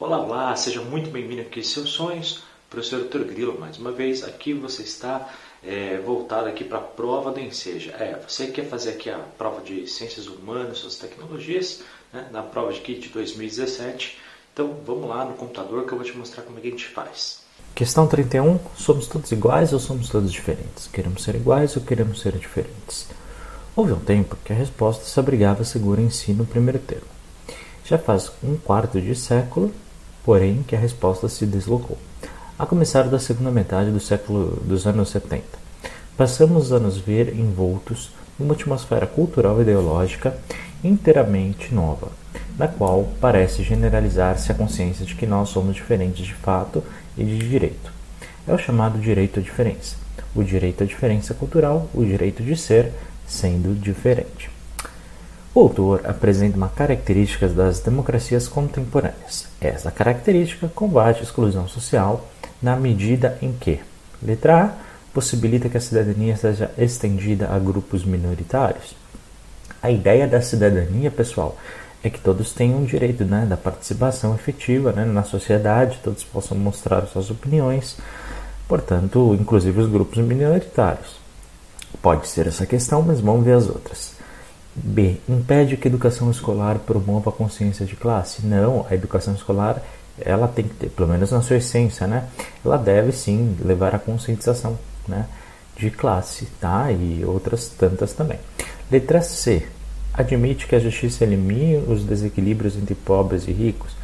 Olá, olá, seja muito bem-vindo aqui Seus Sonhos, professor Dr. Grilo, mais uma vez, aqui você está é, voltado aqui para a prova do Enseja. É, você quer fazer aqui a prova de Ciências Humanas, Suas Tecnologias, né, na prova de KIT 2017, então vamos lá no computador que eu vou te mostrar como é que a gente faz. Questão 31, somos todos iguais ou somos todos diferentes? Queremos ser iguais ou queremos ser diferentes? Houve um tempo que a resposta se abrigava segura em si no primeiro termo. Já faz um quarto de século porém que a resposta se deslocou. A começar da segunda metade do século dos anos 70, passamos a nos ver envoltos numa atmosfera cultural e ideológica inteiramente nova, na qual parece generalizar-se a consciência de que nós somos diferentes de fato e de direito. É o chamado direito à diferença, o direito à diferença cultural, o direito de ser sendo diferente. O autor apresenta uma característica das democracias contemporâneas. Essa característica combate a exclusão social na medida em que, letra A, possibilita que a cidadania seja estendida a grupos minoritários. A ideia da cidadania, pessoal, é que todos tenham o direito né, da participação efetiva né, na sociedade, todos possam mostrar suas opiniões, portanto, inclusive os grupos minoritários. Pode ser essa questão, mas vamos ver as outras. B. Impede que a educação escolar promova a consciência de classe? Não, a educação escolar ela tem que ter, pelo menos na sua essência, né? Ela deve sim levar à conscientização, né? De classe, tá? E outras tantas também. Letra C. Admite que a justiça elimine os desequilíbrios entre pobres e ricos?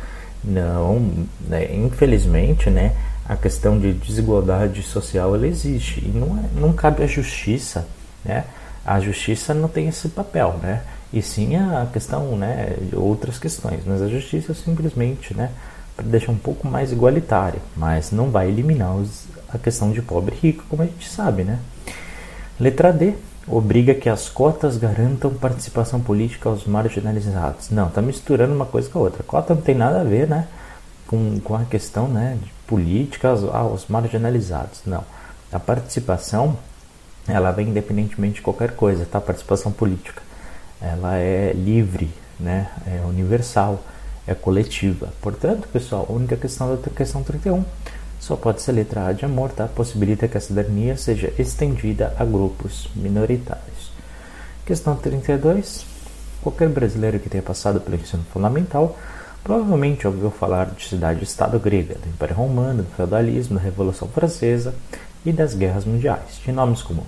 Não, né? infelizmente, né? A questão de desigualdade social ela existe e não, é, não cabe à justiça, né? A justiça não tem esse papel, né? E sim a questão, né, de outras questões. Mas a justiça simplesmente, né, deixa um pouco mais igualitária, mas não vai eliminar os, a questão de pobre e rico, como a gente sabe, né? Letra D obriga que as cotas garantam participação política aos marginalizados. Não, tá misturando uma coisa com a outra. Cota não tem nada a ver, né, com, com a questão, né, de política aos, aos marginalizados. Não. A participação ela vem independentemente de qualquer coisa, tá? Participação política. Ela é livre, né? É universal, é coletiva. Portanto, pessoal, a única questão da questão 31 só pode ser letra A de amor, tá? Possibilita que a cidadania seja estendida a grupos minoritários. Questão 32. Qualquer brasileiro que tenha passado pelo ensino fundamental provavelmente ouviu falar de cidade-estado grega, do Império Romano, do feudalismo, da Revolução Francesa e das guerras mundiais, de nomes como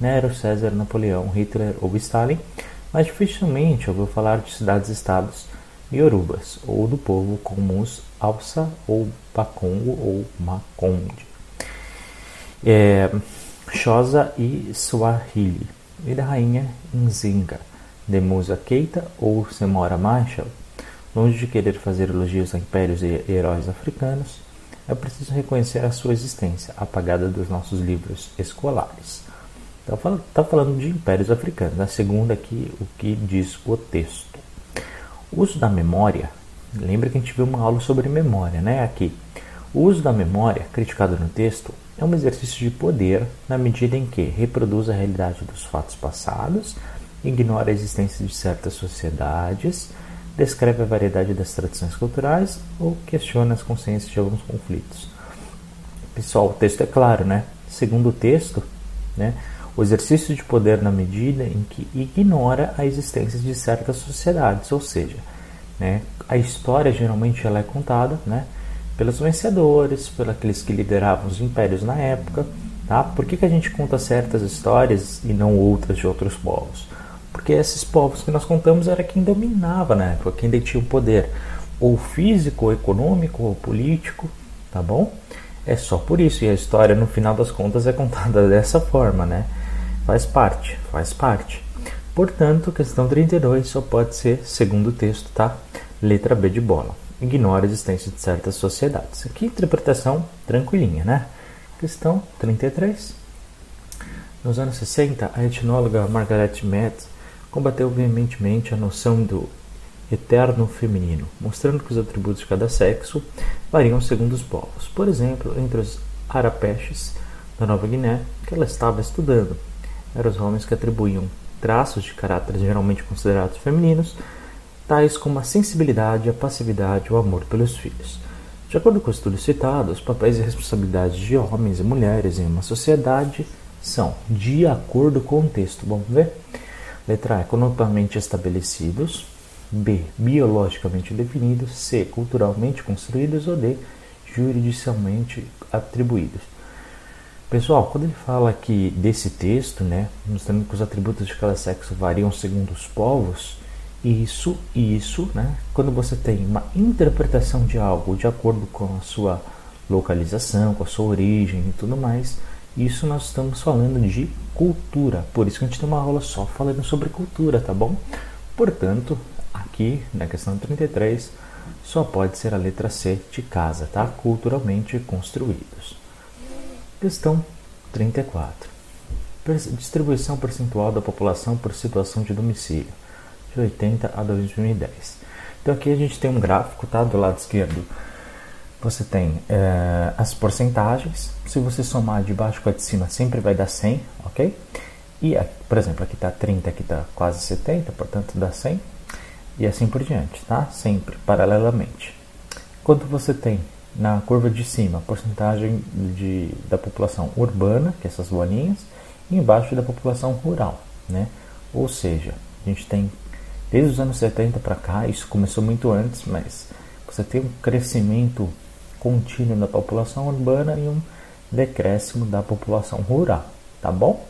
Nero, César, Napoleão, Hitler ou Stalin, mas dificilmente ouviu falar de cidades-estados iorubas ou do povo como os Alça ou Bakongo ou Makonde, é, Xhosa e Swahili, e da rainha Nzinga, de Musa Keita ou Semora Machel, longe de querer fazer elogios a impérios e heróis africanos, é preciso reconhecer a sua existência, apagada dos nossos livros escolares. Está falando, tá falando de impérios africanos. A segunda aqui, o que diz o texto. O uso da memória, lembra que a gente viu uma aula sobre memória, né? Aqui. O uso da memória, criticado no texto, é um exercício de poder na medida em que reproduz a realidade dos fatos passados, ignora a existência de certas sociedades, descreve a variedade das tradições culturais ou questiona as consciências de alguns conflitos. Pessoal, o texto é claro, né? Segundo o texto, né, o exercício de poder na medida em que ignora a existência de certas sociedades, ou seja, né, a história geralmente ela é contada né, pelos vencedores, pelos que lideravam os impérios na época. Tá? Por que, que a gente conta certas histórias e não outras de outros povos? Porque esses povos que nós contamos era quem dominava na época, quem detinha o poder, ou físico, ou econômico, ou político, tá bom? É só por isso, e a história no final das contas é contada dessa forma, né? Faz parte, faz parte. Portanto, questão 32 só pode ser, segundo texto, tá? Letra B de bola. Ignora a existência de certas sociedades. Aqui, interpretação tranquilinha, né? Questão 33. Nos anos 60, a etnóloga Margaret Mead combateu veementemente a noção do eterno feminino, mostrando que os atributos de cada sexo variam segundo os povos. Por exemplo, entre os arapeches da Nova Guiné, que ela estava estudando, eram os homens que atribuíam traços de caráter geralmente considerados femininos tais como a sensibilidade, a passividade, o amor pelos filhos. De acordo com o estudo citado, os papéis e responsabilidades de homens e mulheres em uma sociedade são de acordo com o texto. Vamos ver? Letra A, economicamente estabelecidos. B, biologicamente definidos. C, culturalmente construídos. Ou D, juridicialmente atribuídos. Pessoal, quando ele fala aqui desse texto, né, mostrando que os atributos de cada sexo variam segundo os povos, isso, isso, né, quando você tem uma interpretação de algo de acordo com a sua localização, com a sua origem e tudo mais, isso nós estamos falando de cultura. Por isso que a gente tem uma aula só falando sobre cultura, tá bom? Portanto, aqui na questão 33, só pode ser a letra C de casa, tá? Culturalmente construídos. Questão 34. Distribuição percentual da população por situação de domicílio, de 80 a 2010. Então aqui a gente tem um gráfico, tá? Do lado esquerdo você tem é, as porcentagens. Se você somar de baixo com a de cima, sempre vai dar 100, ok? E, por exemplo, aqui está 30, aqui está quase 70, portanto dá 100. E assim por diante, tá? Sempre, paralelamente. Quanto você tem na curva de cima, a porcentagem de, da população urbana, que é essas bolinhas, e embaixo da população rural, né? Ou seja, a gente tem desde os anos 70 para cá, isso começou muito antes, mas você tem um crescimento contínuo da população urbana e um decréscimo da população rural, tá bom?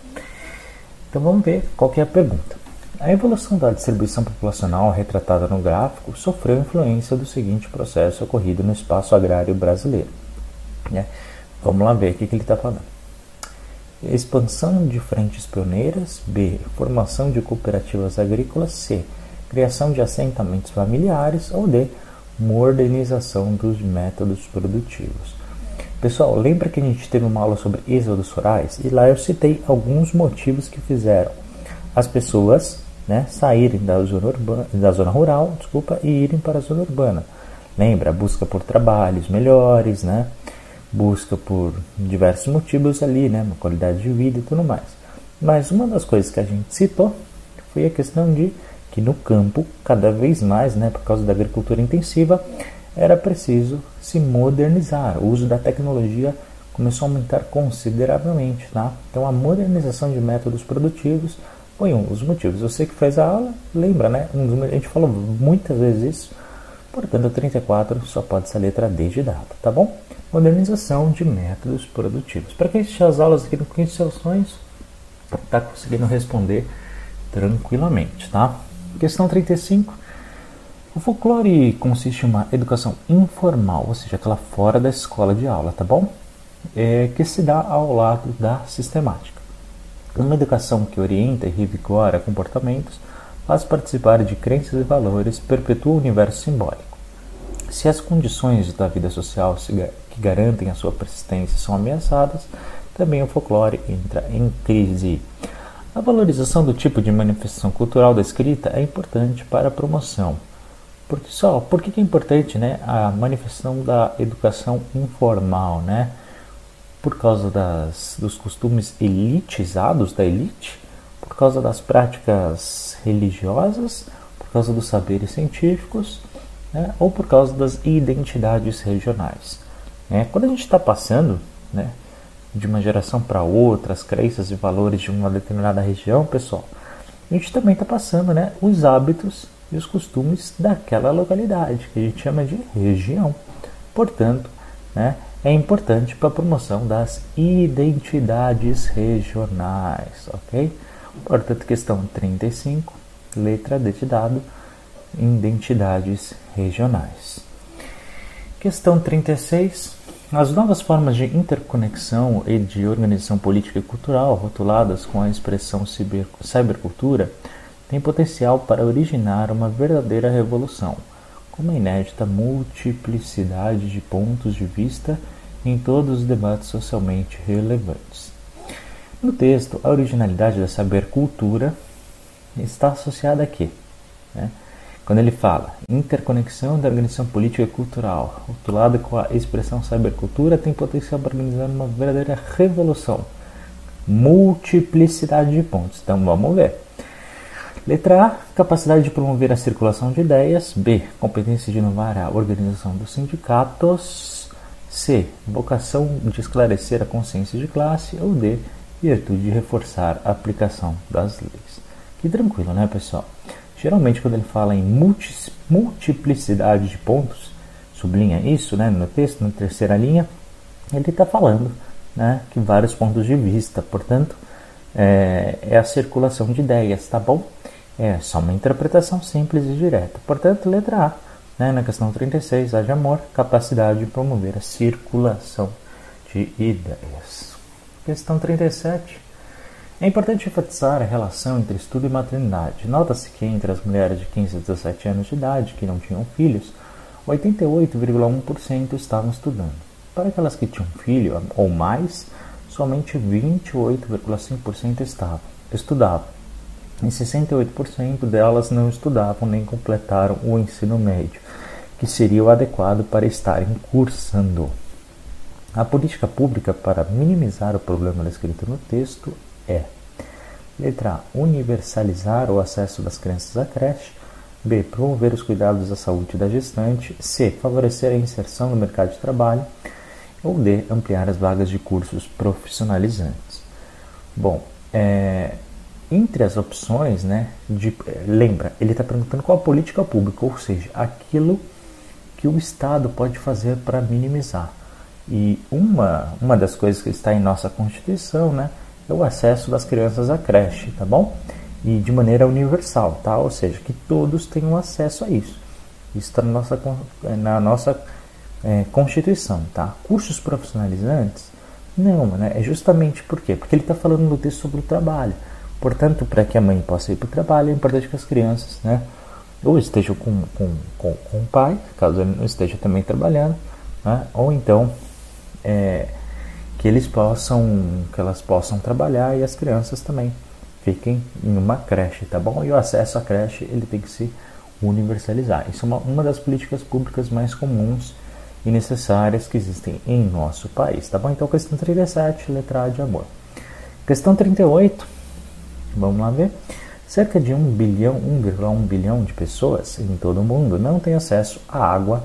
Então vamos ver qual é a pergunta. A evolução da distribuição populacional retratada no gráfico sofreu influência do seguinte processo ocorrido no espaço agrário brasileiro. Né? Vamos lá ver o que, ele está falando. Expansão de frentes pioneiras. B. Formação de cooperativas agrícolas. C. Criação de assentamentos familiares. Ou D modernização dos métodos produtivos. Pessoal, lembra que a gente teve uma aula sobre êxodos rurais? E lá eu citei alguns motivos que fizeram as pessoas né, saírem da zona, urbana, da zona rural desculpa, e irem para a zona urbana. Lembra? Busca por trabalhos melhores, né? busca por diversos motivos ali, né? uma qualidade de vida e tudo mais. Mas uma das coisas que a gente citou foi a questão de que no campo, cada vez mais, né, por causa da agricultura intensiva, era preciso se modernizar. O uso da tecnologia começou a aumentar consideravelmente. Tá? Então, a modernização de métodos produtivos foi um dos motivos. Você que fez a aula, lembra, né? Um a gente falou muitas vezes isso. Portanto, 34 só pode ser a letra D de data, tá bom? Modernização de métodos produtivos. Para quem assistiu as aulas aqui no 15 Soluções, está conseguindo responder tranquilamente, tá? Questão 35. O folclore consiste em uma educação informal, ou seja, aquela fora da escola de aula, tá bom? É, que se dá ao lado da sistemática. Uma educação que orienta e revigora comportamentos, faz participar de crenças e valores, perpetua o universo simbólico. Se as condições da vida social que garantem a sua persistência são ameaçadas, também o folclore entra em crise. A valorização do tipo de manifestação cultural da escrita é importante para a promoção. Porque só, por que é importante, né, a manifestação da educação informal, né? Por causa das, dos costumes elitizados da elite, por causa das práticas religiosas, por causa dos saberes científicos, né, ou por causa das identidades regionais. Né? Quando a gente está passando, né, de uma geração para outra, as crenças e valores de uma determinada região, pessoal, a gente também está passando né, os hábitos e os costumes daquela localidade, que a gente chama de região. Portanto, né, é importante para a promoção das identidades regionais, ok? Portanto, questão 35, letra D de dado, identidades regionais. Questão 36, as novas formas de interconexão e de organização política e cultural, rotuladas com a expressão ciber, cybercultura, têm potencial para originar uma verdadeira revolução, com uma inédita multiplicidade de pontos de vista em todos os debates socialmente relevantes. No texto, a originalidade da cybercultura está associada a quê? Né? Quando ele fala interconexão da organização política e cultural, rotulada com a expressão cybercultura, tem potencial para organizar uma verdadeira revolução. Multiplicidade de pontos. Então vamos ver. Letra A, capacidade de promover a circulação de ideias. B, competência de inovar a organização dos sindicatos. C, vocação de esclarecer a consciência de classe. Ou D, virtude de reforçar a aplicação das leis. Que tranquilo, né, pessoal? Geralmente, quando ele fala em multiplicidade de pontos, sublinha isso né, no texto, na terceira linha, ele está falando né, que vários pontos de vista, portanto, é, é, a circulação de ideias, tá bom? É só uma interpretação simples e direta. Portanto, letra A, né, na questão 36, A de amor, capacidade de promover a circulação de ideias. Questão 37. É importante enfatizar a relação entre estudo e maternidade. Nota-se que entre as mulheres de 15 a 17 anos de idade que não tinham filhos, 88,1% estavam estudando. Para aquelas que tinham filho ou mais, somente 28,5% estavam estudavam. E 68% delas não estudavam nem completaram o ensino médio, que seria o adequado para estarem cursando. A política pública para minimizar o problema descrito no texto é: letra A, universalizar o acesso das crianças à creche, B, promover os cuidados da saúde da gestante, C, favorecer a inserção no mercado de trabalho, ou D, ampliar as vagas de cursos profissionalizantes. Bom, é, entre as opções, né, de, lembra, ele está perguntando qual a política pública, ou seja, aquilo que o Estado pode fazer para minimizar. E uma, uma das coisas que está em nossa Constituição né, é o acesso das crianças à creche, tá bom? E de maneira universal, tá? Ou seja, que todos tenham acesso a isso. Isso está na nossa, na nossa é, Constituição, tá? Cursos profissionalizantes? Não, né? É justamente por quê? Porque ele está falando no texto sobre o trabalho. Portanto, para que a mãe possa ir para o trabalho, é importante que as crianças, né? Ou estejam com, com, com, com o pai, caso ele não esteja também trabalhando, né? ou então é, que eles possam, que elas possam trabalhar e as crianças também fiquem em uma creche, tá bom? E o acesso à creche ele tem que se universalizar. Isso é uma, uma das políticas públicas mais comuns e necessárias que existem em nosso país, tá bom? Então, questão 37, letra A de amor. Questão 38, vamos lá ver. Cerca de 1 bilhão, 1,1 bilhão de pessoas em todo o mundo não têm acesso à água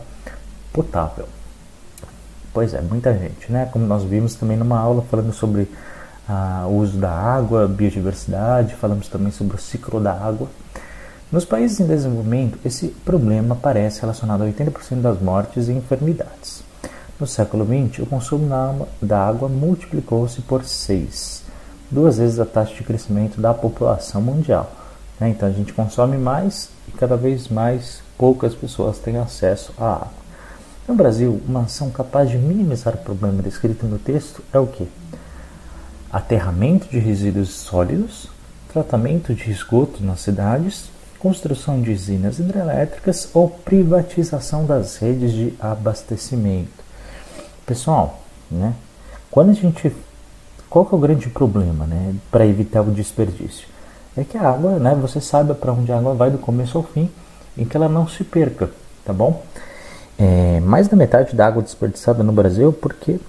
potável. Pois é, muita gente, né? Como nós vimos também numa aula falando sobre ah, o uso da água, biodiversidade, falamos também sobre o ciclo da água. Nos países em desenvolvimento, esse problema parece relacionado a 80% das mortes e enfermidades. No século XX, o consumo da água multiplicou-se por 6, duas vezes a taxa de crescimento da população mundial. Né? Então a gente consome mais e cada vez mais poucas pessoas têm acesso à água. No Brasil, uma ação capaz de minimizar o problema descrito no texto é o que? Aterramento de resíduos sólidos, tratamento de esgoto nas cidades, construção de usinas hidrelétricas ou privatização das redes de abastecimento. Pessoal, né? Quando a gente qual é o grande problema, né, para evitar o desperdício? É que a água, né, você sabe para onde a água vai do começo ao fim e que ela não se perca, tá bom? É, mais da metade da água desperdiçada no Brasil porque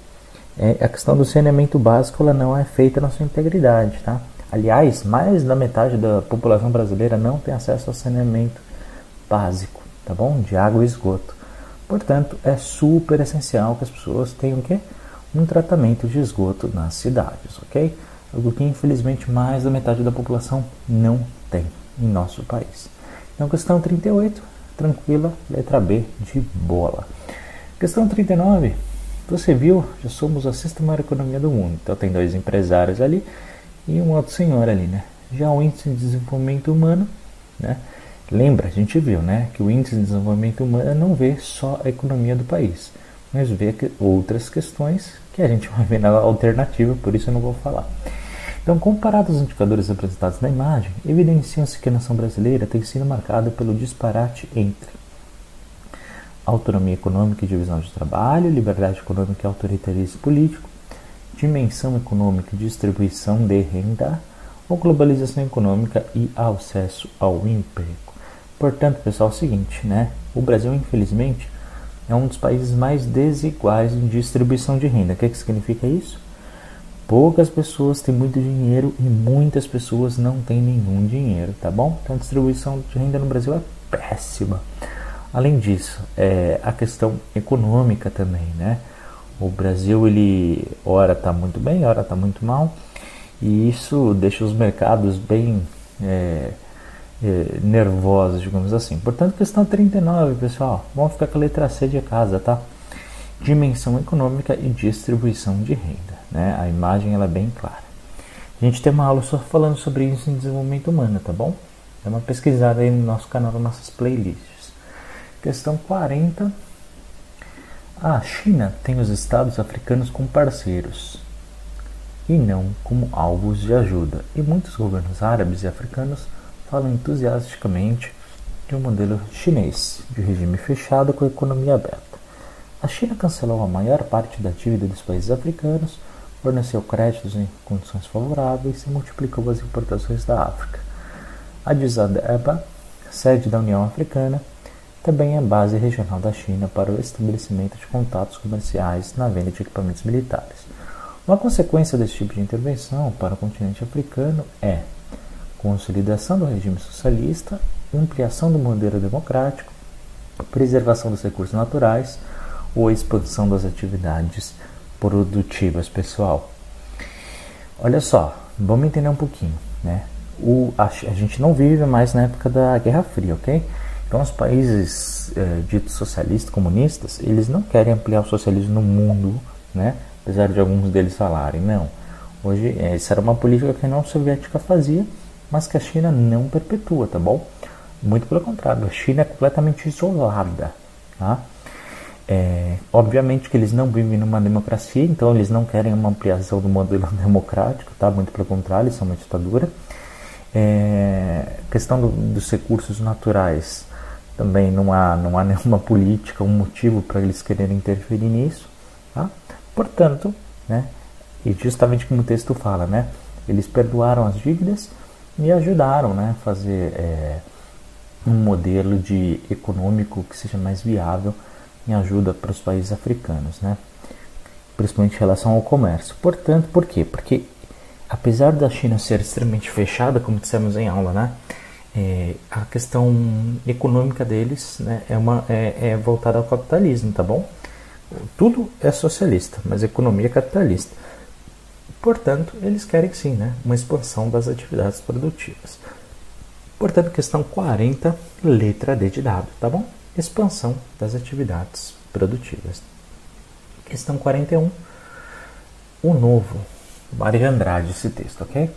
é, a questão do saneamento básico ela não é feita na sua integridade. Tá? Aliás, mais da metade da população brasileira não tem acesso ao saneamento básico, tá bom? De água e esgoto. Portanto, é super essencial que as pessoas tenham o quê? um tratamento de esgoto nas cidades, ok? Algo que infelizmente mais da metade da população não tem em nosso país. Então, questão 38, tranquila, letra B de bola. Questão 39. Você viu, já somos a sexta maior economia do mundo. Então tem dois empresários ali e um outro senhor ali, né? Já o índice de desenvolvimento humano, né? Lembra, a gente viu, né, que o índice de desenvolvimento humano não vê só a economia do país, mas vê outras questões que a gente vai ver na alternativa, por isso eu não vou falar. Então, comparados os indicadores apresentados na imagem, evidenciam-se que a nação brasileira tem sido marcada pelo disparate entre autonomia econômica e divisão de trabalho, liberdade econômica e autoritarismo político, dimensão econômica e distribuição de renda, ou globalização econômica e acesso ao emprego. Portanto, pessoal, é o seguinte, né? O Brasil, infelizmente, é um dos países mais desiguais em distribuição de renda. O que, que significa isso? Poucas pessoas têm muito dinheiro e muitas pessoas não têm nenhum dinheiro, tá bom? Então a distribuição de renda no Brasil é péssima. Além disso, é, a questão econômica também, né? O Brasil, ele ora está muito bem, ora está muito mal, e isso deixa os mercados bem é, é, nervosos, digamos assim. Portanto, questão 39, pessoal, vamos ficar com a letra C de casa, tá? Dimensão econômica e distribuição de renda, né? A imagem ela é bem clara. A gente tem uma aula só falando sobre isso em desenvolvimento humano, tá bom? Dá uma pesquisada aí no nosso canal, nas nossas playlists. Questão 40. A China tem os estados africanos como parceiros e não como alvos de ajuda, e muitos governos árabes e africanos falam entusiasticamente de um modelo chinês de regime fechado com economia aberta. A China cancelou a maior parte da dívida dos países africanos, forneceu créditos em condições favoráveis e multiplicou as importações da África. A Addis Abeba, sede da União Africana, também é base regional da China para o estabelecimento de contatos comerciais na venda de equipamentos militares. Uma consequência desse tipo de intervenção para o continente africano é consolidação do regime socialista, ampliação do modelo democrático, preservação dos recursos naturais ou expansão das atividades produtivas, pessoal. Olha só, vamos entender um pouquinho, né? O, a, a gente não vive mais na época da Guerra Fria, ok? Então, os países é, ditos socialistas, comunistas, eles não querem ampliar o socialismo no mundo, né? apesar de alguns deles falarem, não. Hoje, é, essa era uma política que a União Soviética fazia, mas que a China não perpetua, tá bom? Muito pelo contrário, a China é completamente isolada, tá? É, obviamente que eles não vivem numa democracia, então eles não querem uma ampliação do modelo democrático, tá? Muito pelo contrário, eles são uma ditadura. É, questão do, dos recursos naturais, também não há, não há nenhuma política, um motivo para eles quererem interferir nisso. Tá? Portanto, né, e justamente como o texto fala, né, eles perdoaram as dívidas e ajudaram né, a fazer é, um modelo de econômico que seja mais viável em ajuda para os países africanos, né, principalmente em relação ao comércio. Portanto, por quê? Porque apesar da China ser extremamente fechada, como dissemos em aula, né, é, a questão econômica deles né, é, uma, é, é voltada ao capitalismo, tá bom? Tudo é socialista, mas a economia é capitalista. Portanto, eles querem sim né, uma expansão das atividades produtivas. Portanto, questão 40, letra D de dado, tá bom? Expansão das atividades produtivas. Questão 41, o novo. Mário Andrade, esse texto, ok?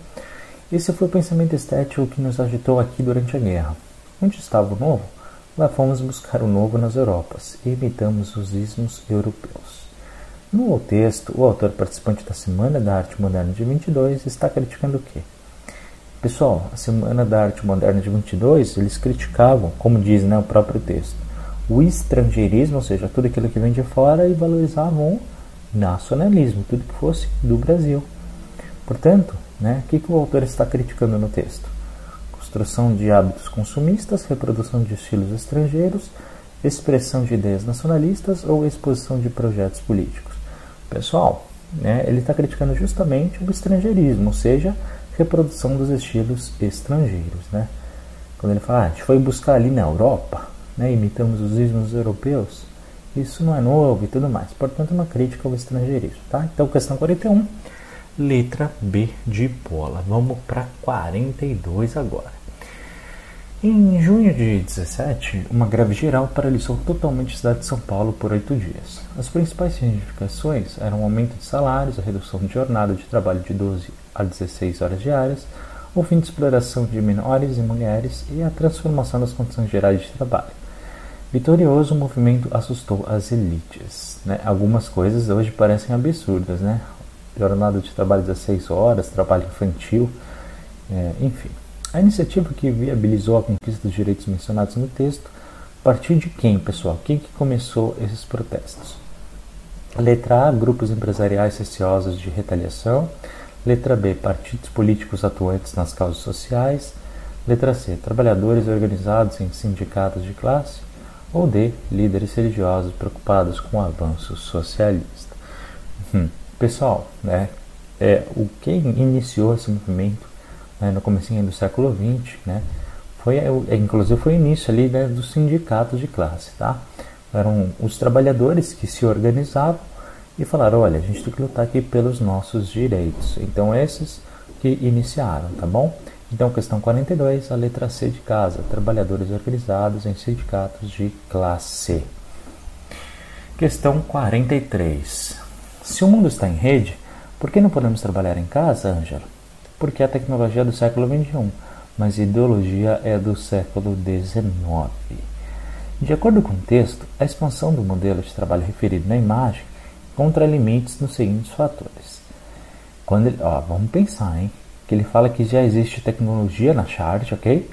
Esse foi o pensamento estético que nos agitou aqui durante a guerra. Onde estava o novo? Lá fomos buscar o novo nas Europas e imitamos os ismos europeus. No texto, o autor participante da Semana da Arte Moderna de 22 está criticando o quê? Pessoal, a Semana da Arte Moderna de 22, eles criticavam, como diz né, o próprio texto, o estrangeirismo, ou seja, tudo aquilo que vem de fora, e valorizavam o nacionalismo, tudo que fosse do Brasil. Portanto, né, o que, que o autor está criticando no texto? Construção de hábitos consumistas, reprodução de estilos estrangeiros, expressão de ideias nacionalistas ou exposição de projetos políticos. Pessoal, né, ele está criticando justamente o estrangeirismo, ou seja, reprodução dos estilos estrangeiros. Né? Quando ele fala, ah, a gente foi buscar ali na Europa, né, imitamos os ismos europeus, isso não é novo e tudo mais. Portanto, uma crítica ao estrangeirismo. Tá? Então, questão 41 letra B de bola. Vamos para 42 agora. Em junho de 17, uma greve geral paralisou totalmente a cidade de São Paulo por oito dias. As principais reivindicações eram o aumento de salários, a redução de jornada de trabalho de 12 a 16 horas diárias, o fim de exploração de menores e mulheres e a transformação das condições gerais de trabalho. Vitorioso, o movimento assustou as elites. Né? Algumas coisas hoje parecem absurdas, né? jornada de trabalho de 16 horas, trabalho infantil, é, enfim. A iniciativa que viabilizou a conquista dos direitos mencionados no texto partiu de quem, pessoal? Quem que começou esses protestos? Letra A, grupos empresariais receosos de retaliação. Letra B, partidos políticos atuantes nas causas sociais. Letra C, trabalhadores organizados em sindicatos de classe. Ou D, líderes religiosos preocupados com o avanço socialista. Hum. Pessoal, né, é, o quem iniciou esse movimento né, no começo do século XX, né, foi, é, inclusive foi o início ali né, dos sindicatos de classe, tá? Eram os trabalhadores que se organizavam e falaram, olha, a gente tem que lutar aqui pelos nossos direitos. Então esses que iniciaram, tá bom? Então, questão 42, a letra C de casa, trabalhadores organizados em sindicatos de classe. Questão 43. Se o mundo está em rede, por que não podemos trabalhar em casa, Ângela? Porque a tecnologia é do século XXI, mas a ideologia é do século XIX. De acordo com o texto, a expansão do modelo de trabalho referido na imagem encontra limites nos seguintes fatores. Quando ele, ó, vamos pensar, hein? Que ele fala que já existe tecnologia na chart, ok?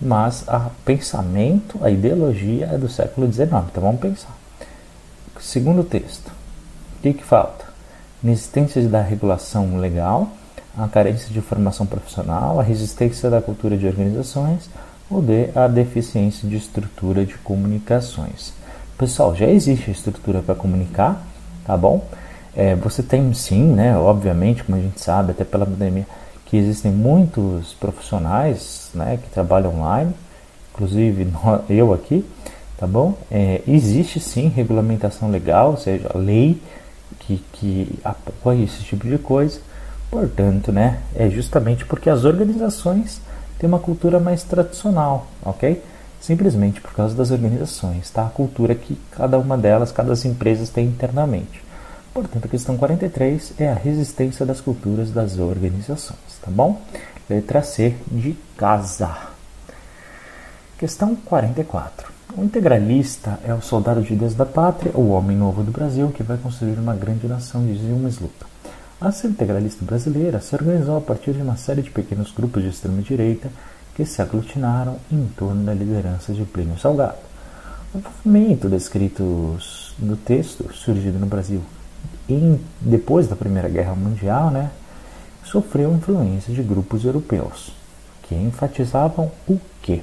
Mas o pensamento, a ideologia é do século XIX. Então vamos pensar. Segundo texto, o que, que falta? Inexistência da regulação legal, a carência de formação profissional, a resistência da cultura de organizações ou de a deficiência de estrutura de comunicações. Pessoal, já existe a estrutura para comunicar, tá bom? É, você tem sim, né, obviamente, como a gente sabe, até pela pandemia, que existem muitos profissionais né, que trabalham online, inclusive eu aqui, tá bom? É, existe sim regulamentação legal, ou seja, lei que, que apoia esse tipo de coisa, portanto, né, é justamente porque as organizações têm uma cultura mais tradicional, ok? simplesmente por causa das organizações, tá? a cultura que cada uma delas, cada das empresas tem internamente. Portanto, a questão 43 é a resistência das culturas das organizações, tá bom? Letra C de casa. Questão 44. O integralista é o soldado de Deus da pátria, o homem novo do Brasil, que vai construir uma grande nação, dizia uma Sluta. A ação integralista brasileira se organizou a partir de uma série de pequenos grupos de extrema-direita que se aglutinaram em torno da liderança de Plínio Salgado. O movimento descrito no texto, surgido no Brasil em, depois da Primeira Guerra Mundial, né, sofreu influência de grupos europeus, que enfatizavam o quê?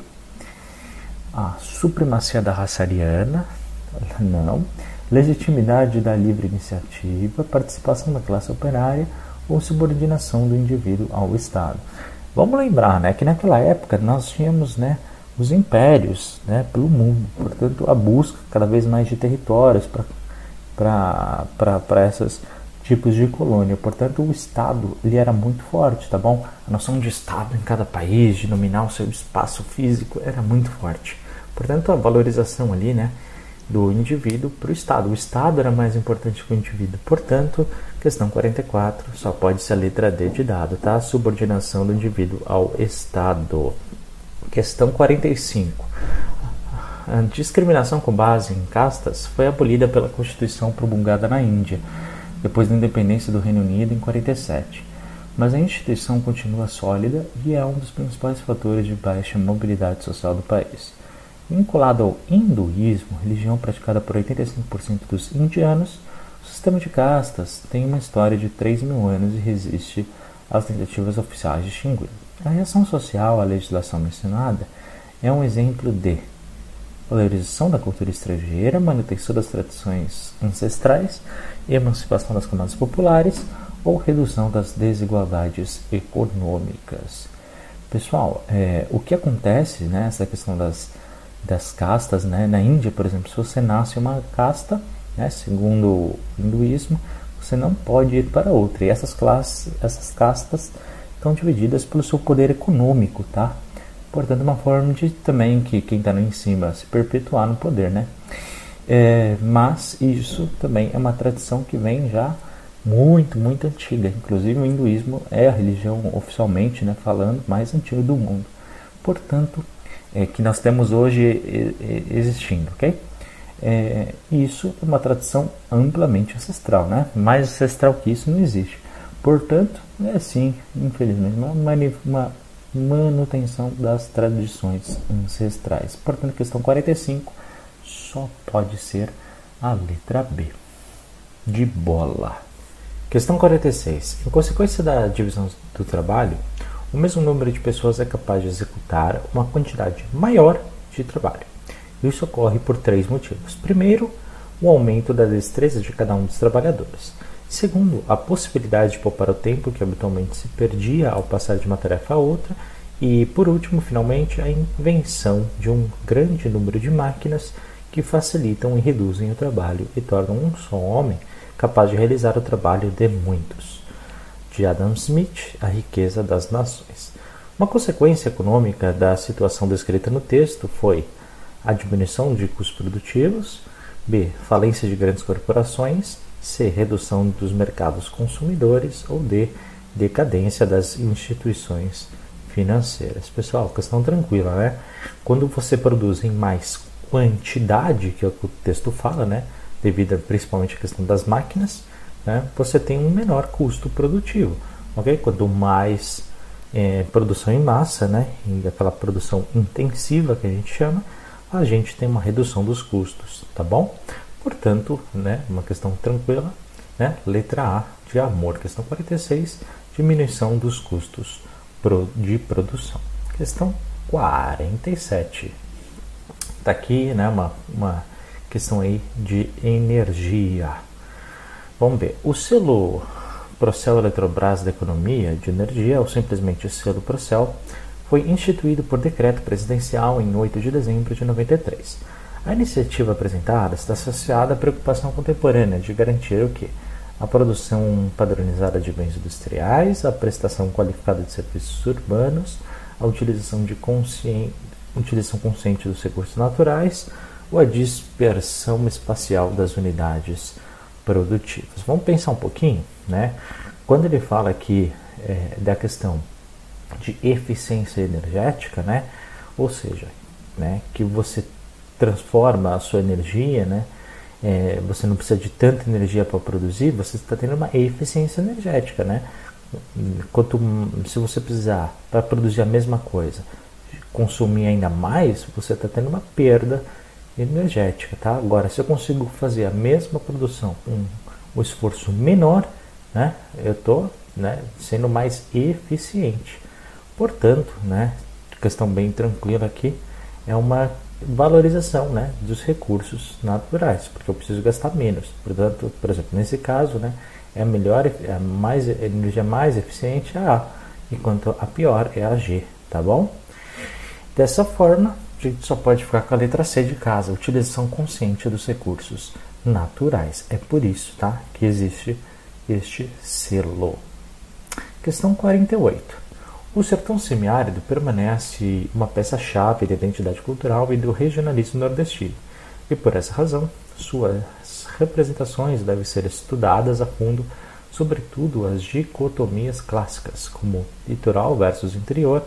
A supremacia da raça ariana, não, legitimidade da livre iniciativa, participação da classe operária ou subordinação do indivíduo ao Estado. Vamos lembrar né, que naquela época nós tínhamos né, os impérios né, pelo mundo, portanto, a busca cada vez mais de territórios para esses tipos de colônia. Portanto, o Estado ele era muito forte, tá bom? A noção de Estado em cada país, de dominar o seu espaço físico, era muito forte. Portanto, a valorização ali, né, do indivíduo para o Estado. O Estado era mais importante que o indivíduo. Portanto, questão 44 só pode ser a letra D de dado, tá? Subordinação do indivíduo ao Estado. Questão 45. A discriminação com base em castas foi abolida pela Constituição promulgada na Índia, depois da independência do Reino Unido em 47. Mas a instituição continua sólida e é um dos principais fatores de baixa mobilidade social do país. Vinculado ao hinduísmo, religião praticada por 85% dos indianos, o sistema de castas tem uma história de 3 mil anos e resiste às tentativas oficiais de extingui-lo. A reação social à legislação mencionada é um exemplo de valorização da cultura estrangeira, manutenção das tradições ancestrais, emancipação das camadas populares ou redução das desigualdades econômicas. Pessoal, é, o que acontece nessa né, questão das das castas, né? Na Índia, por exemplo, se você nasce uma casta, né, segundo o hinduísmo, você não pode ir para outra. E essas classes, essas castas estão divididas pelo seu poder econômico, tá? Portanto, uma forma de também que quem está em cima se perpetuar no poder, né? É, mas isso também é uma tradição que vem já muito, muito antiga. Inclusive o hinduísmo é a religião oficialmente, né, falando, mais antiga do mundo. Portanto, é, que nós temos hoje existindo, ok? É, isso é uma tradição amplamente ancestral, né? Mais ancestral que isso não existe. Portanto, é sim, infelizmente, uma, uma manutenção das tradições ancestrais. Portanto, questão 45 só pode ser a letra B. De bola. Questão 46. Em consequência da divisão do trabalho, o mesmo número de pessoas é capaz de executar uma quantidade maior de trabalho. Isso ocorre por três motivos. Primeiro, o aumento da destreza de cada um dos trabalhadores. Segundo, a possibilidade de poupar o tempo que habitualmente se perdia ao passar de uma tarefa a outra. E, por último, finalmente, a invenção de um grande número de máquinas que facilitam e reduzem o trabalho e tornam um só homem capaz de realizar o trabalho de muitos. De Adam Smith, A Riqueza das Nações. Uma consequência econômica da situação descrita no texto foi a diminuição de custos produtivos, b. falência de grandes corporações C. Redução dos mercados consumidores. Ou D. Decadência das instituições financeiras. Pessoal, questão tranquila, né? Quando você produz em mais quantidade, que é o que o texto fala, né? Devido principalmente à questão das máquinas, né? Você tem um menor custo produtivo, ok? Quanto mais é, produção em massa, né? E aquela produção intensiva que a gente chama, a gente tem uma redução dos custos, tá bom? Portanto, né, uma questão tranquila, né? Letra A de amor. Questão 46, diminuição dos custos de produção. Questão 47. Está aqui, né, uma, uma questão aí de energia. Vamos ver. O selo Procel Eletrobras da Economia de Energia, ou simplesmente selo Procel, foi instituído por decreto presidencial em 8 de dezembro de 93 a iniciativa apresentada está associada à preocupação contemporânea de garantir o que? A produção padronizada de bens industriais, a prestação qualificada de serviços urbanos, a utilização, de consciente, utilização consciente dos recursos naturais ou a dispersão espacial das unidades produtivas. Vamos pensar um pouquinho, né? Quando ele fala aqui é, da questão de eficiência energética, né? Ou seja, né, que você transforma a sua energia, né? É, você não precisa de tanta energia para produzir, você está tendo uma eficiência energética, né? Quanto se você precisar para produzir a mesma coisa, consumir ainda mais, você está tendo uma perda energética, tá? Agora, se eu consigo fazer a mesma produção com um esforço menor, né? Eu estou né, sendo mais eficiente. Portanto, né? Questão bem tranquila aqui é uma valorização né, dos recursos naturais, porque eu preciso gastar menos. Portanto, por exemplo, nesse caso, né, é melhor, é mais, a energia mais eficiente é a A, enquanto a pior é a G, tá bom? Dessa forma, a gente só pode ficar com a letra C de casa, utilização consciente dos recursos naturais. É por isso, tá, que existe este selo. Questão 48. O sertão semiárido permanece uma peça-chave da identidade cultural e do regionalismo nordestino, e por essa razão, suas representações devem ser estudadas a fundo, sobretudo as dicotomias clássicas, como litoral versus interior,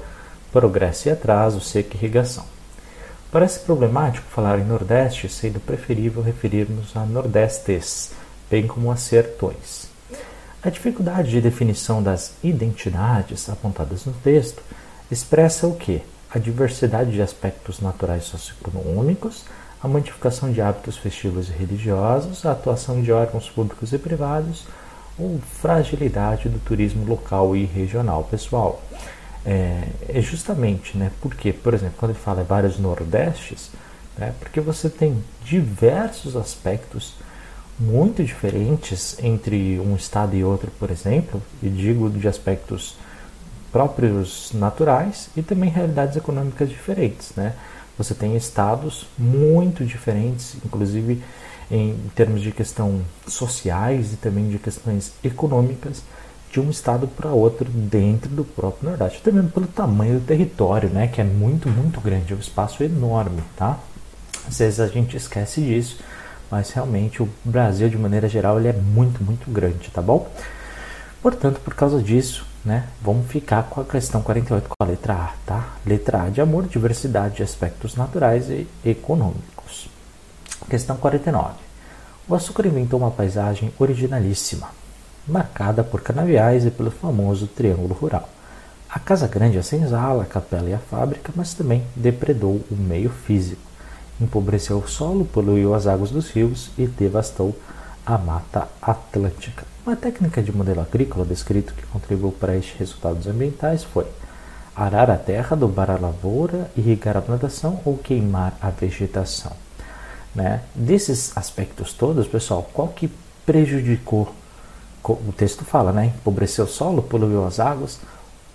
progresso e atraso, seca e irrigação. Parece problemático falar em Nordeste, sendo preferível referirmos a Nordestes, bem como a sertões. A dificuldade de definição das identidades apontadas no texto expressa o que? A diversidade de aspectos naturais socioeconômicos, a modificação de hábitos festivos e religiosos, a atuação de órgãos públicos e privados ou fragilidade do turismo local e regional. Pessoal, é, é justamente, né, porque, por exemplo, quando ele fala vários nordestes, né, porque você tem diversos aspectos muito diferentes entre um estado e outro, por exemplo, e digo de aspectos próprios naturais e também realidades econômicas diferentes, né? Você tem estados muito diferentes, inclusive em termos de questão sociais e também de questões econômicas, de um estado para outro dentro do próprio Nordeste, também pelo tamanho do território, né, que é muito, muito grande, é um espaço enorme, tá? Às vezes a gente esquece disso, mas realmente o Brasil, de maneira geral, ele é muito, muito grande, tá bom? Portanto, por causa disso, né, vamos ficar com a questão 48 com a letra A, tá? Letra A de amor, diversidade de aspectos naturais e econômicos. Questão 49. O açúcar inventou uma paisagem originalíssima, marcada por canaviais e pelo famoso triângulo rural. A casa grande é a senzala, a capela e a fábrica, mas também depredou o meio físico empobreceu o solo, poluiu as águas dos rios e devastou a Mata Atlântica. Uma técnica de modelo agrícola descrito que contribuiu para estes resultados ambientais foi arar a terra, adubar a lavoura, irrigar a plantação ou queimar a vegetação. Né? Desses aspectos todos, pessoal, qual que prejudicou o texto fala, né? Empobreceu o solo, poluiu as águas.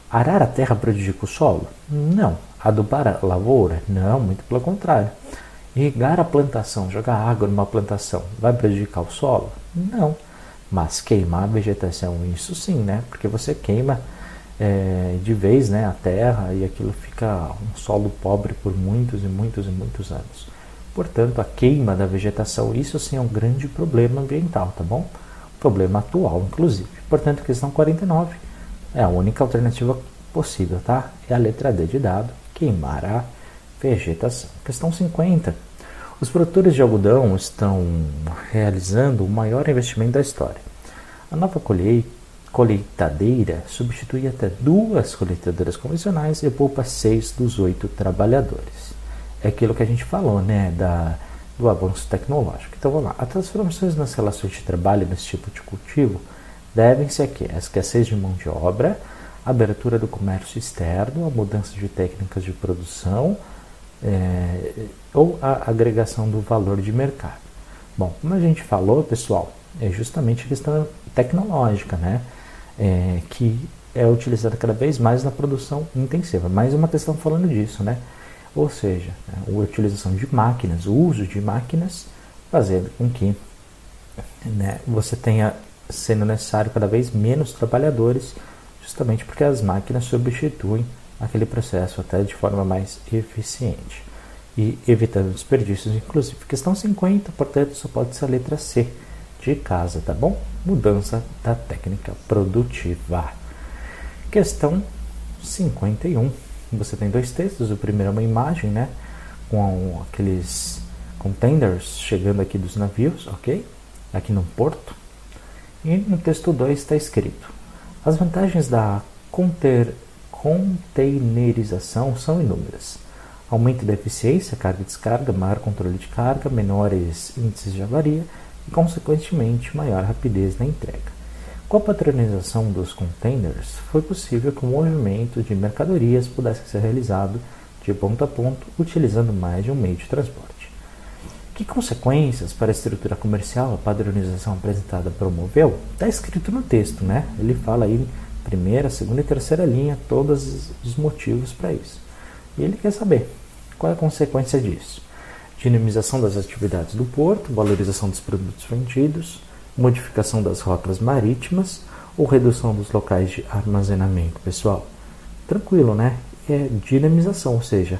Arar a terra prejudica o solo? Não. Adubar a lavoura? Não, muito pelo contrário. Irrigar a plantação, jogar água numa plantação, vai prejudicar o solo? Não. Mas queimar a vegetação, isso sim, né? Porque você queima é, de vez né, a terra e aquilo fica um solo pobre por muitos e muitos e muitos anos. Portanto, a queima da vegetação, isso sim é um grande problema ambiental, tá bom? Problema atual, inclusive. Portanto, questão 49 é a única alternativa possível, tá? É a letra D de dado, queimar a vegetação. Questão 50. Os produtores de algodão estão realizando o maior investimento da história. A nova colheitadeira substitui até duas colheitadeiras convencionais e poupa seis dos oito trabalhadores é aquilo que a gente falou, né, da, do avanço tecnológico. Então vamos lá. As transformações nas relações de trabalho nesse tipo de cultivo devem-se a quê? A escassez de mão de obra, a abertura do comércio externo, a mudança de técnicas de produção é, ou a agregação do valor de mercado. Bom, como a gente falou, pessoal, é justamente a questão tecnológica, né? É, que é utilizada cada vez mais na produção intensiva. Mais uma questão falando disso, né? ou seja, né, a utilização de máquinas, o uso de máquinas, fazendo com que né, você tenha sendo necessário cada vez menos trabalhadores, justamente porque as máquinas substituem aquele processo até de forma mais eficiente e evitando desperdícios, inclusive. Questão 50, portanto, só pode ser a letra C de casa, tá bom? Mudança da técnica produtiva. Questão 51 você tem dois textos. O primeiro é uma imagem, né? Com aqueles containers chegando aqui dos navios, ok? Aqui no porto. E no texto 2 está escrito: As vantagens da conter, containerização são inúmeras. Aumento da eficiência, carga e descarga, maior controle de carga, menores índices de avaria e, consequentemente, maior rapidez na entrega. Com a patronização dos containers, foi possível que o movimento de mercadorias pudesse ser realizado de ponto a ponto utilizando mais de um meio de transporte. Que consequências para a estrutura comercial a padronização apresentada promoveu? Está escrito no texto, né? Ele fala aí primeira, segunda e terceira linha todos os motivos para isso. E ele quer saber qual é a consequência disso. Dinamização das atividades do porto, valorização dos produtos vendidos, modificação das rotas marítimas ou redução dos locais de armazenamento, pessoal? Tranquilo, né? É dinamização, ou seja,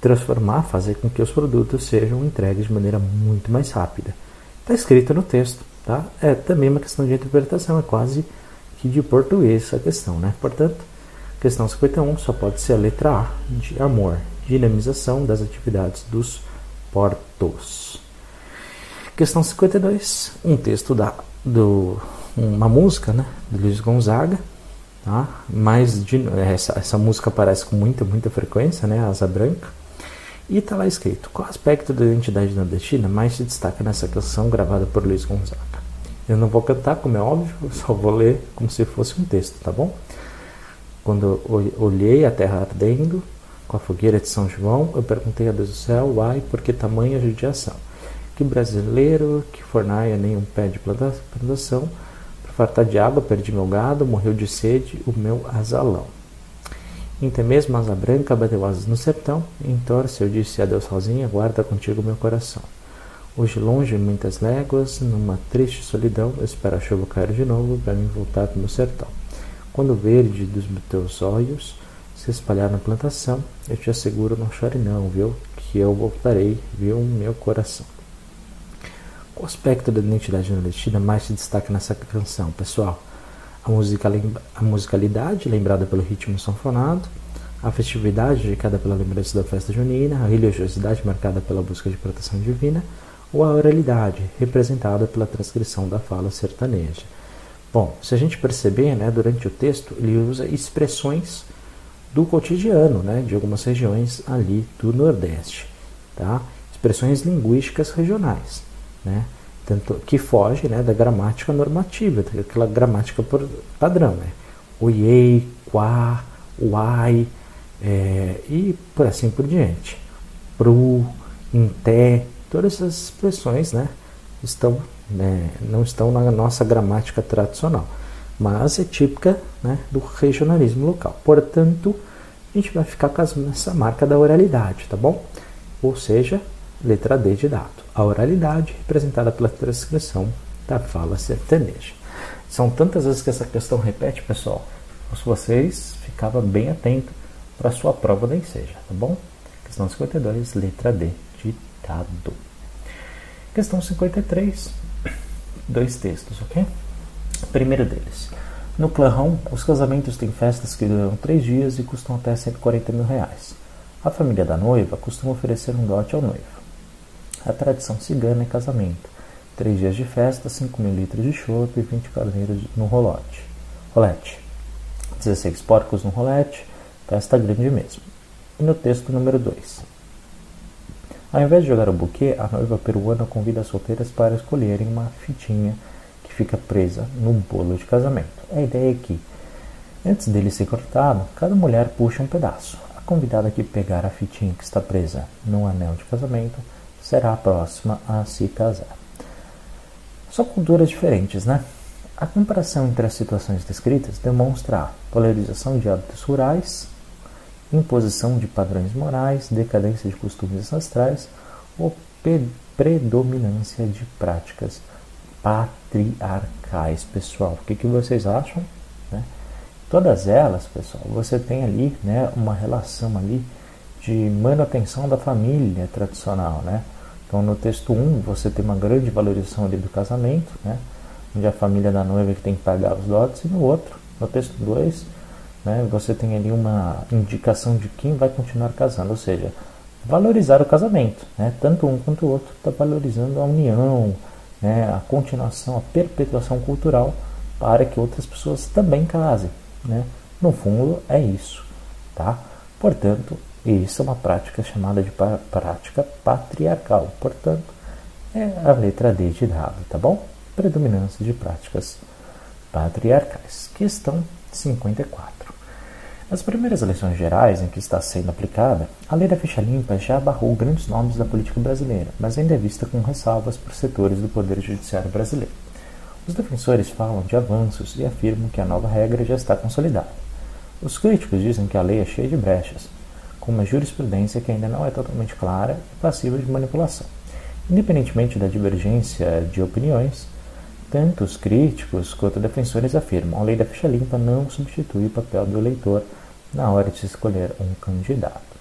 transformar, fazer com que os produtos sejam entregues de maneira muito mais rápida. Está escrito no texto, tá? É também uma questão de interpretação, é quase de português a questão, né? Portanto, questão 51 só pode ser a letra A de amor, dinamização das atividades dos portos. Questão 52, um texto da, do, uma música né, de Luiz Gonzaga, tá? mas de, essa, essa música aparece com muita, muita frequência, né, Asa Branca, e está lá escrito, qual aspecto da identidade nordestina mais se destaca nessa canção gravada por Luiz Gonzaga? Eu não vou cantar, como é óbvio, só vou ler como se fosse um texto, tá bom? Quando eu olhei a terra ardendo, com a fogueira de São João, eu perguntei a Deus do céu, ai, por que tamanha judiação? Que brasileiro que fornaia nenhum pé de plantação, para fartar de água perdi meu gado, morreu de sede o meu asalão. Então mesmo asa branca bateu asas no sertão, em torce eu disse adeus sozinha, guarda contigo meu coração. Hoje longe, muitas léguas, numa triste solidão, espero a chuva cair de novo para me voltar para o meu sertão. Quando o verde dos teus olhos se espalhar na plantação, eu te asseguro, não chore não, viu? Que eu voltarei, viu, meu coração. Qual aspecto da identidade nordestina mais se destaca nessa canção, pessoal? A, musica, a musicalidade, lembrada pelo ritmo sanfonado, a festividade, indicada pela lembrança da festa junina, a religiosidade, marcada pela busca de proteção divina, ou a oralidade, representada pela transcrição da fala sertaneja. Bom, se a gente perceber, né, durante o texto, ele usa expressões do cotidiano, né, de algumas regiões ali do Nordeste, tá? Expressões linguísticas regionais né? Tanto que foge né, da gramática normativa, daquela gramática padrão, né? Oiei, quá, uai, é, e por assim por diante. Pro, em té, todas essas expressões né, estão né, não estão na nossa gramática tradicional, mas é típica né, do regionalismo local. Portanto, a gente vai ficar com essa marca da oralidade, tá bom? Ou seja, letra D de dado. A oralidade representada pela transcrição da fala sertaneja. São tantas vezes que essa questão repete, pessoal, se vocês ficavam bem atentos para a sua prova da enseja, tá bom? Questão 52, letra D de dado. Questão 53, dois textos, ok? Primeiro deles. No clã os casamentos têm festas que duram três dias e custam até 140 mil reais. A família da noiva costuma oferecer um dote ao noivo. A tradição cigana é casamento. Três dias de festa, 5 mil litros de chope e 20 carneiros no rolote. rolete. 16 porcos no rolete, festa grande mesmo. E no texto número 2. Ao invés de jogar o buquê, a noiva peruana convida as solteiras para escolherem uma fitinha que fica presa no bolo de casamento. A ideia é que, antes dele ser cortado, cada mulher puxa um pedaço. A convidada que pegar a fitinha que está presa no anel de casamento será a próxima a se casar. São culturas diferentes, né? A comparação entre as situações descritas demonstra a polarização de hábitos rurais imposição de padrões morais, decadência de costumes ancestrais ou predominância de práticas patriarcais, pessoal. O que, que vocês acham? Né? Todas elas, pessoal, você tem ali né, uma relação ali de manutenção da família tradicional, né? Então, no texto 1, você tem uma grande valorização ali do casamento, né? Onde a família da noiva que tem que pagar os dotes, e no outro, no texto 2, né, você tem ali uma indicação de quem vai continuar casando, ou seja, valorizar o casamento, né, tanto um quanto o outro está valorizando a união, né, a continuação, a perpetuação cultural para que outras pessoas também casem, né? No fundo é isso, tá? Portanto, isso é uma prática chamada de prática patriarcal. Portanto, é a letra D de dado, tá bom? Predominância de práticas patriarcais. Questão 54. Nas primeiras eleições gerais em que está sendo aplicada, a lei da ficha limpa já abarrou grandes nomes da política brasileira, mas ainda é vista com ressalvas por setores do Poder Judiciário brasileiro. Os defensores falam de avanços e afirmam que a nova regra já está consolidada. Os críticos dizem que a lei é cheia de brechas, com uma jurisprudência que ainda não é totalmente clara e passível de manipulação. Independentemente da divergência de opiniões, tanto os críticos quanto defensores afirmam a lei da ficha limpa não substitui o papel do eleitor na hora de escolher um candidato.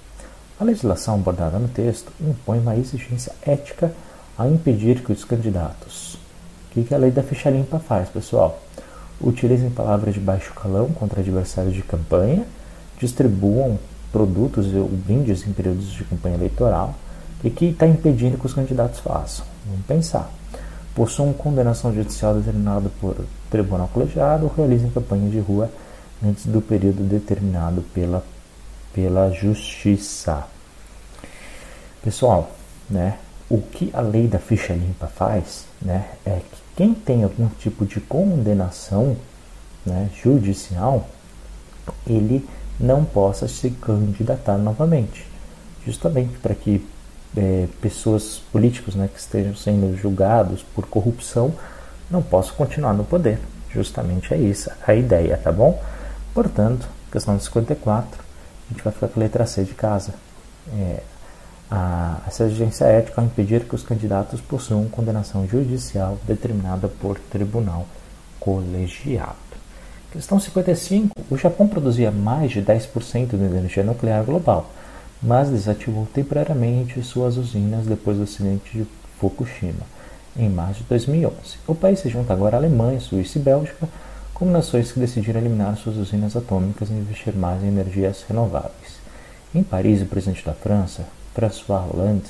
A legislação abordada no texto impõe uma exigência ética a impedir que os candidatos. O que a lei da ficha limpa faz, pessoal? Utilizem palavras de baixo calão contra adversários de campanha, distribuam produtos ou brindes em períodos de campanha eleitoral e que está impedindo que os candidatos façam. Vamos pensar possuam condenação judicial determinada por tribunal colegiado ou realizem campanha de rua antes do período determinado pela, pela justiça. Pessoal, né, o que a lei da ficha limpa faz né, é que quem tem algum tipo de condenação né, judicial, ele não possa se candidatar novamente, justamente para que é, pessoas políticos né, que estejam sendo julgados por corrupção não possam continuar no poder. Justamente é isso a ideia, tá bom? Portanto, questão 54, a gente vai ficar com a letra C de casa. É, a, essa exigência ética ao impedir que os candidatos possuam condenação judicial determinada por tribunal colegiado. Questão 55. O Japão produzia mais de 10% da energia nuclear global mas desativou temporariamente suas usinas depois do acidente de Fukushima, em março de 2011. O país se junta agora à Alemanha, Suíça e Bélgica como nações que decidiram eliminar suas usinas atômicas e investir mais em energias renováveis. Em Paris, o presidente da França, François Hollande,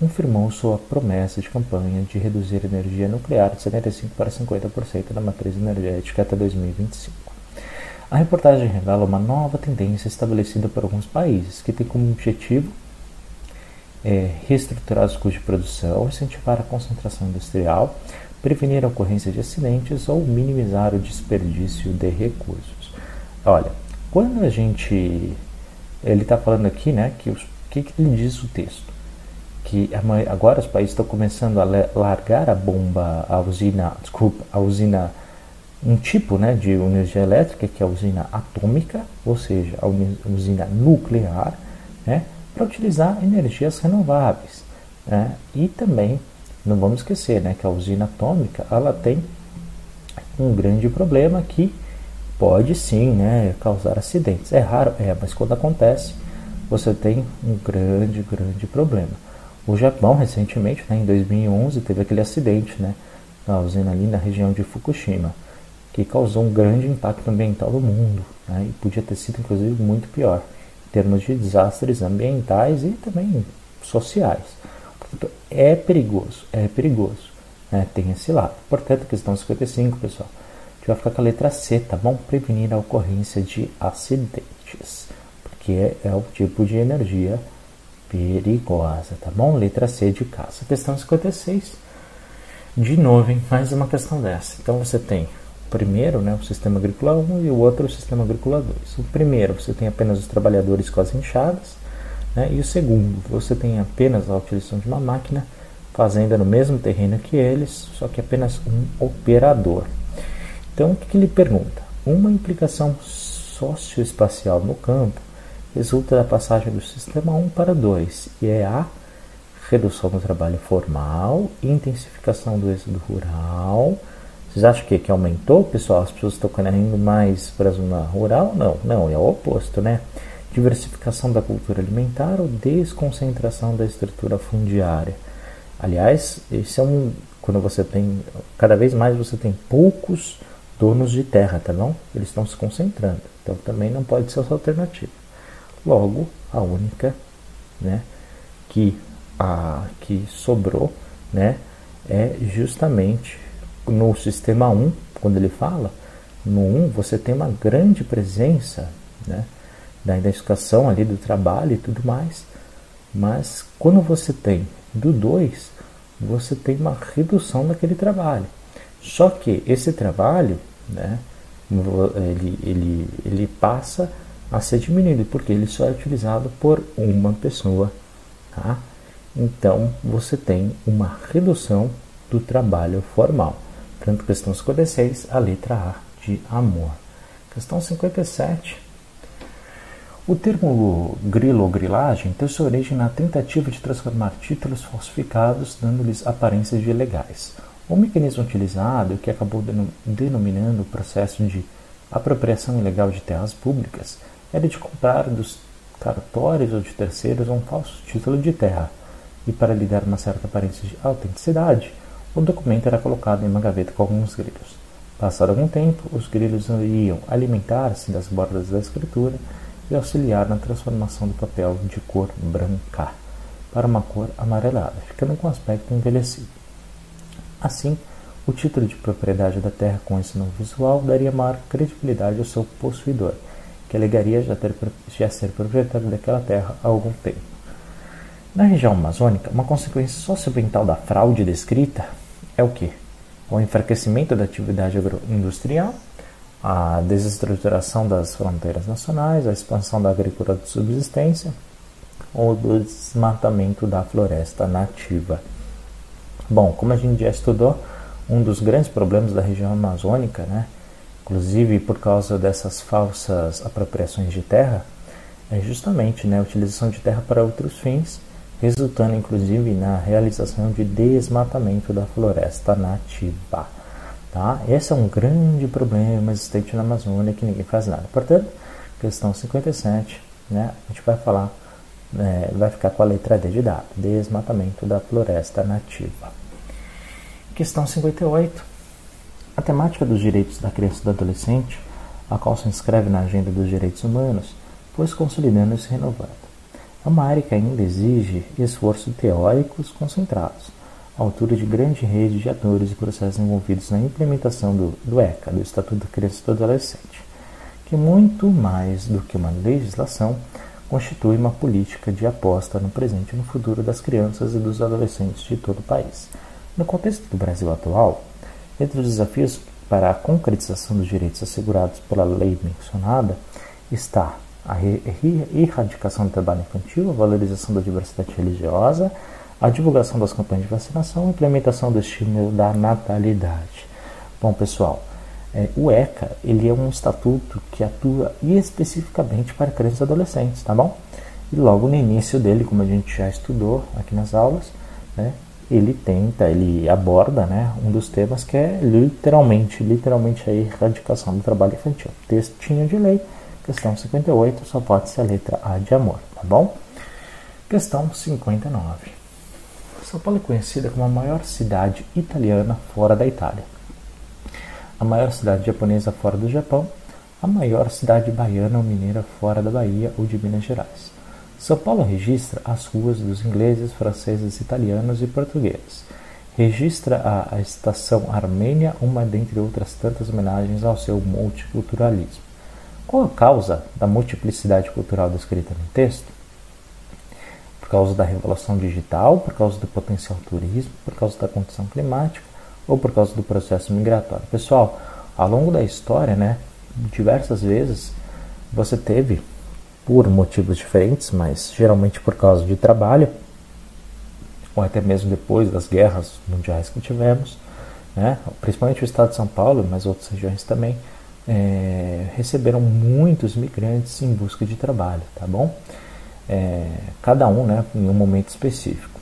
confirmou sua promessa de campanha de reduzir a energia nuclear de 75% para 50% da matriz energética até 2025. A reportagem revela uma nova tendência estabelecida por alguns países, que tem como objetivo é, reestruturar os custos de produção, incentivar a concentração industrial, prevenir a ocorrência de acidentes ou minimizar o desperdício de recursos. Olha, quando a gente. Ele está falando aqui, né, que o que, que ele diz o texto? que agora os países estão começando a largar a bomba, a usina, desculpa, a usina, um tipo né, de energia elétrica, que é a usina atômica, ou seja, a usina nuclear, né, para utilizar energias renováveis. Né? E também, não vamos esquecer né, que a usina atômica ela tem um grande problema que pode sim né, causar acidentes. É raro, é, mas quando acontece, você tem um grande, grande problema. O Japão, recentemente, né, em 2011, teve aquele acidente né, na usina ali na região de Fukushima, que causou um grande impacto ambiental no mundo né, e podia ter sido, inclusive, muito pior em termos de desastres ambientais e também sociais. Portanto, é perigoso, é perigoso. Né, tem esse lado. Portanto, questão 55, pessoal. A gente vai ficar com a letra C, tá bom? Prevenir a ocorrência de acidentes, porque é, o tipo de energia perigosa, tá bom? Letra C de caça. Questão 56. De novo, hein? mais uma questão dessa. Então você tem primeiro, né, o sistema agrícola 1 e o outro o sistema agrícola 2. O primeiro você tem apenas os trabalhadores com as enxadas, né, e o segundo você tem apenas a utilização de uma máquina fazenda no mesmo terreno que eles, só que apenas um operador. Então o que, que ele pergunta? Uma implicação socioespacial no campo resulta da passagem do sistema 1 para 2, e é a redução do trabalho formal, intensificação do êxodo rural. Vocês acham que, que aumentou, pessoal? As pessoas estão indo mais para a zona rural? Não, não, é o oposto, né? Diversificação da cultura alimentar ou desconcentração da estrutura fundiária. Aliás, esse é um quando você tem cada vez mais você tem poucos donos de terra, tá bom? Eles estão se concentrando. Então também não pode ser essa alternativa. Logo, a única né, que, a, que sobrou né, é justamente no sistema 1, quando ele fala, no 1 você tem uma grande presença né, da identificação ali do trabalho e tudo mais, mas quando você tem do 2, você tem uma redução daquele trabalho. Só que esse trabalho, né, ele, ele, ele passa a ser diminuído, porque ele só é utilizado por uma pessoa. Tá? Então, você tem uma redução do trabalho formal. Portanto, questão 56, a letra A de amor. Questão 57. O termo grilo ou grilagem tem sua origem na tentativa de transformar títulos falsificados, dando-lhes aparências de legais. O mecanismo utilizado, que acabou denominando o processo de apropriação ilegal de terras públicas, era de comprar dos cartórios ou de terceiros um falso título de terra, e para lhe dar uma certa aparência de autenticidade, o documento era colocado em uma gaveta com alguns grilhos. Passado algum tempo, os grilhos iam alimentar-se das bordas da escritura e auxiliar na transformação do papel de cor branca para uma cor amarelada, ficando com aspecto envelhecido. Assim, o título de propriedade da terra com esse novo visual daria maior credibilidade ao seu possuidor que alegaria já, ter, já ser proprietário daquela terra há algum tempo. Na região amazônica, uma consequência socioambiental da fraude descrita é o que? O enfraquecimento da atividade agroindustrial, a desestruturação das fronteiras nacionais, a expansão da agricultura de subsistência ou do desmatamento da floresta nativa. Bom, como a gente já estudou, um dos grandes problemas da região amazônica, né, inclusive por causa dessas falsas apropriações de terra, é justamente né, a utilização de terra para outros fins, resultando inclusive na realização de desmatamento da floresta nativa. Tá? Esse é um grande problema existente na Amazônia que ninguém faz nada. Portanto, questão 57, né, a gente vai falar, é, vai ficar com a letra D de dado, desmatamento da floresta nativa. Questão 58, a temática dos direitos da criança e do adolescente, a qual se inscreve na agenda dos direitos humanos, foi se consolidando e se renovando. Área que ainda exige esforços teóricos concentrados, à altura de grande rede de atores e processos envolvidos na implementação do, do ECA, do Estatuto da Criança e do Adolescente, que muito mais do que uma legislação, constitui uma política de aposta no presente e no futuro das crianças e dos adolescentes de todo o país. No contexto do Brasil atual, entre os desafios para a concretização dos direitos assegurados pela lei mencionada está a erradicação do trabalho infantil, a valorização da diversidade religiosa, a divulgação das campanhas de vacinação, a implementação do estímulo da natalidade. Bom, pessoal, é, o ECA ele é um estatuto que atua especificamente para crianças e adolescentes, tá bom? E logo no início dele, como a gente já estudou aqui nas aulas, né, ele tenta, ele aborda né, um dos temas que é literalmente, literalmente a erradicação do trabalho infantil. Textinho de lei, questão 58, só pode ser a letra A de amor, tá bom? Questão 59. São Paulo é conhecida como a maior cidade italiana fora da Itália, a maior cidade japonesa fora do Japão, a maior cidade baiana ou mineira fora da Bahia ou de Minas Gerais. São Paulo registra as ruas dos ingleses, franceses, italianos e portugueses. Registra a, estação armênia, uma dentre outras tantas homenagens ao seu multiculturalismo. Qual a causa da multiplicidade cultural descrita no texto? causa da revolução digital, por causa do potencial turismo, por causa da condição climática ou por causa do processo migratório. Pessoal, ao longo da história, né, diversas vezes você teve, por motivos diferentes, mas geralmente por causa de trabalho, ou até mesmo depois das guerras mundiais que tivemos, né, principalmente o estado de São Paulo, mas outras regiões também, é, receberam muitos migrantes em busca de trabalho, tá bom? é, cada um né, em um momento específico.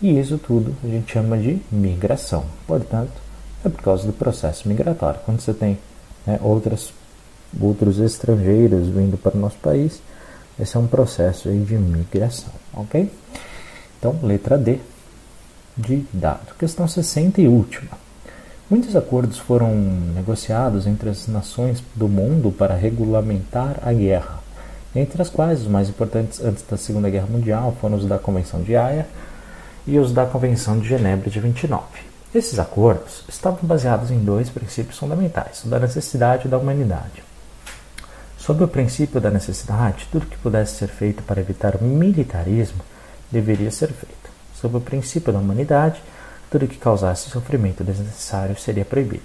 E isso tudo a gente chama de migração. Portanto, é por causa do processo migratório. Quando você tem né, outras, outros estrangeiros vindo para o nosso país, esse é um processo de migração, ok? Então, letra D de dado. Questão 60 e última. Muitos acordos foram negociados entre as nações do mundo para regulamentar a guerra entre as quais os mais importantes antes da Segunda Guerra Mundial foram os da Convenção de Haia e os da Convenção de Genebra de 29. Esses acordos estavam baseados em dois princípios fundamentais, o da necessidade e da humanidade. Sob o princípio da necessidade, tudo que pudesse ser feito para evitar o militarismo deveria ser feito. Sob o princípio da humanidade, tudo que causasse sofrimento desnecessário seria proibido.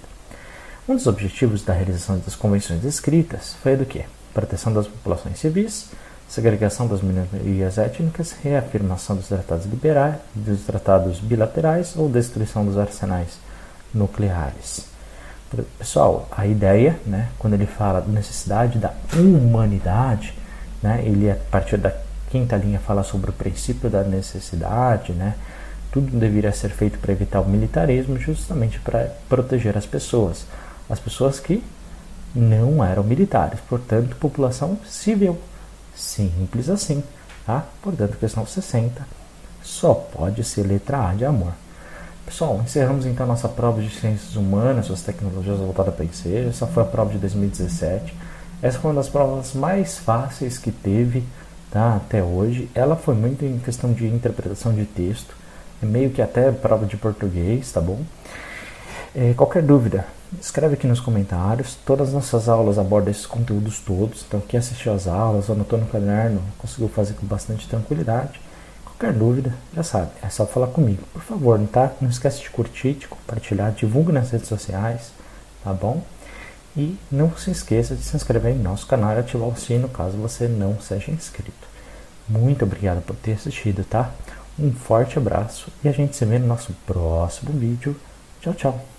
Um dos objetivos da realização das convenções escritas foi a do que? proteção das populações civis, segregação das minorias étnicas, reafirmação dos tratados liberais, dos tratados bilaterais ou destruição dos arsenais nucleares. Pessoal, a ideia, né, quando ele fala da necessidade da humanidade, né, ele a partir da quinta linha fala sobre o princípio da necessidade, né, tudo deveria ser feito para evitar o militarismo, justamente para proteger as pessoas, as pessoas que não eram militares, portanto, população civil. Simples assim. Tá? Portanto, questão 60 só pode ser letra A de amor. Pessoal, encerramos então nossa prova de ciências humanas, suas tecnologias voltadas para ensejo. Essa foi a prova de 2017. Essa foi uma das provas mais fáceis que teve tá, até hoje. Ela foi muito em questão de interpretação de texto, meio que até prova de português, tá bom? É, qualquer dúvida, escreve aqui nos comentários. Todas as nossas aulas abordam esses conteúdos todos. Então, quem assistiu às aulas, anotou no caderno, conseguiu fazer com bastante tranquilidade. Qualquer dúvida, já sabe, é só falar comigo. Por favor, tá? Não esquece de curtir, de compartilhar, divulgue nas redes sociais, tá bom? E não se esqueça de se inscrever em nosso canal e ativar o sino caso você não seja inscrito. Muito obrigado por ter assistido, tá? Um forte abraço e a gente se vê no nosso próximo vídeo. Tchau, tchau!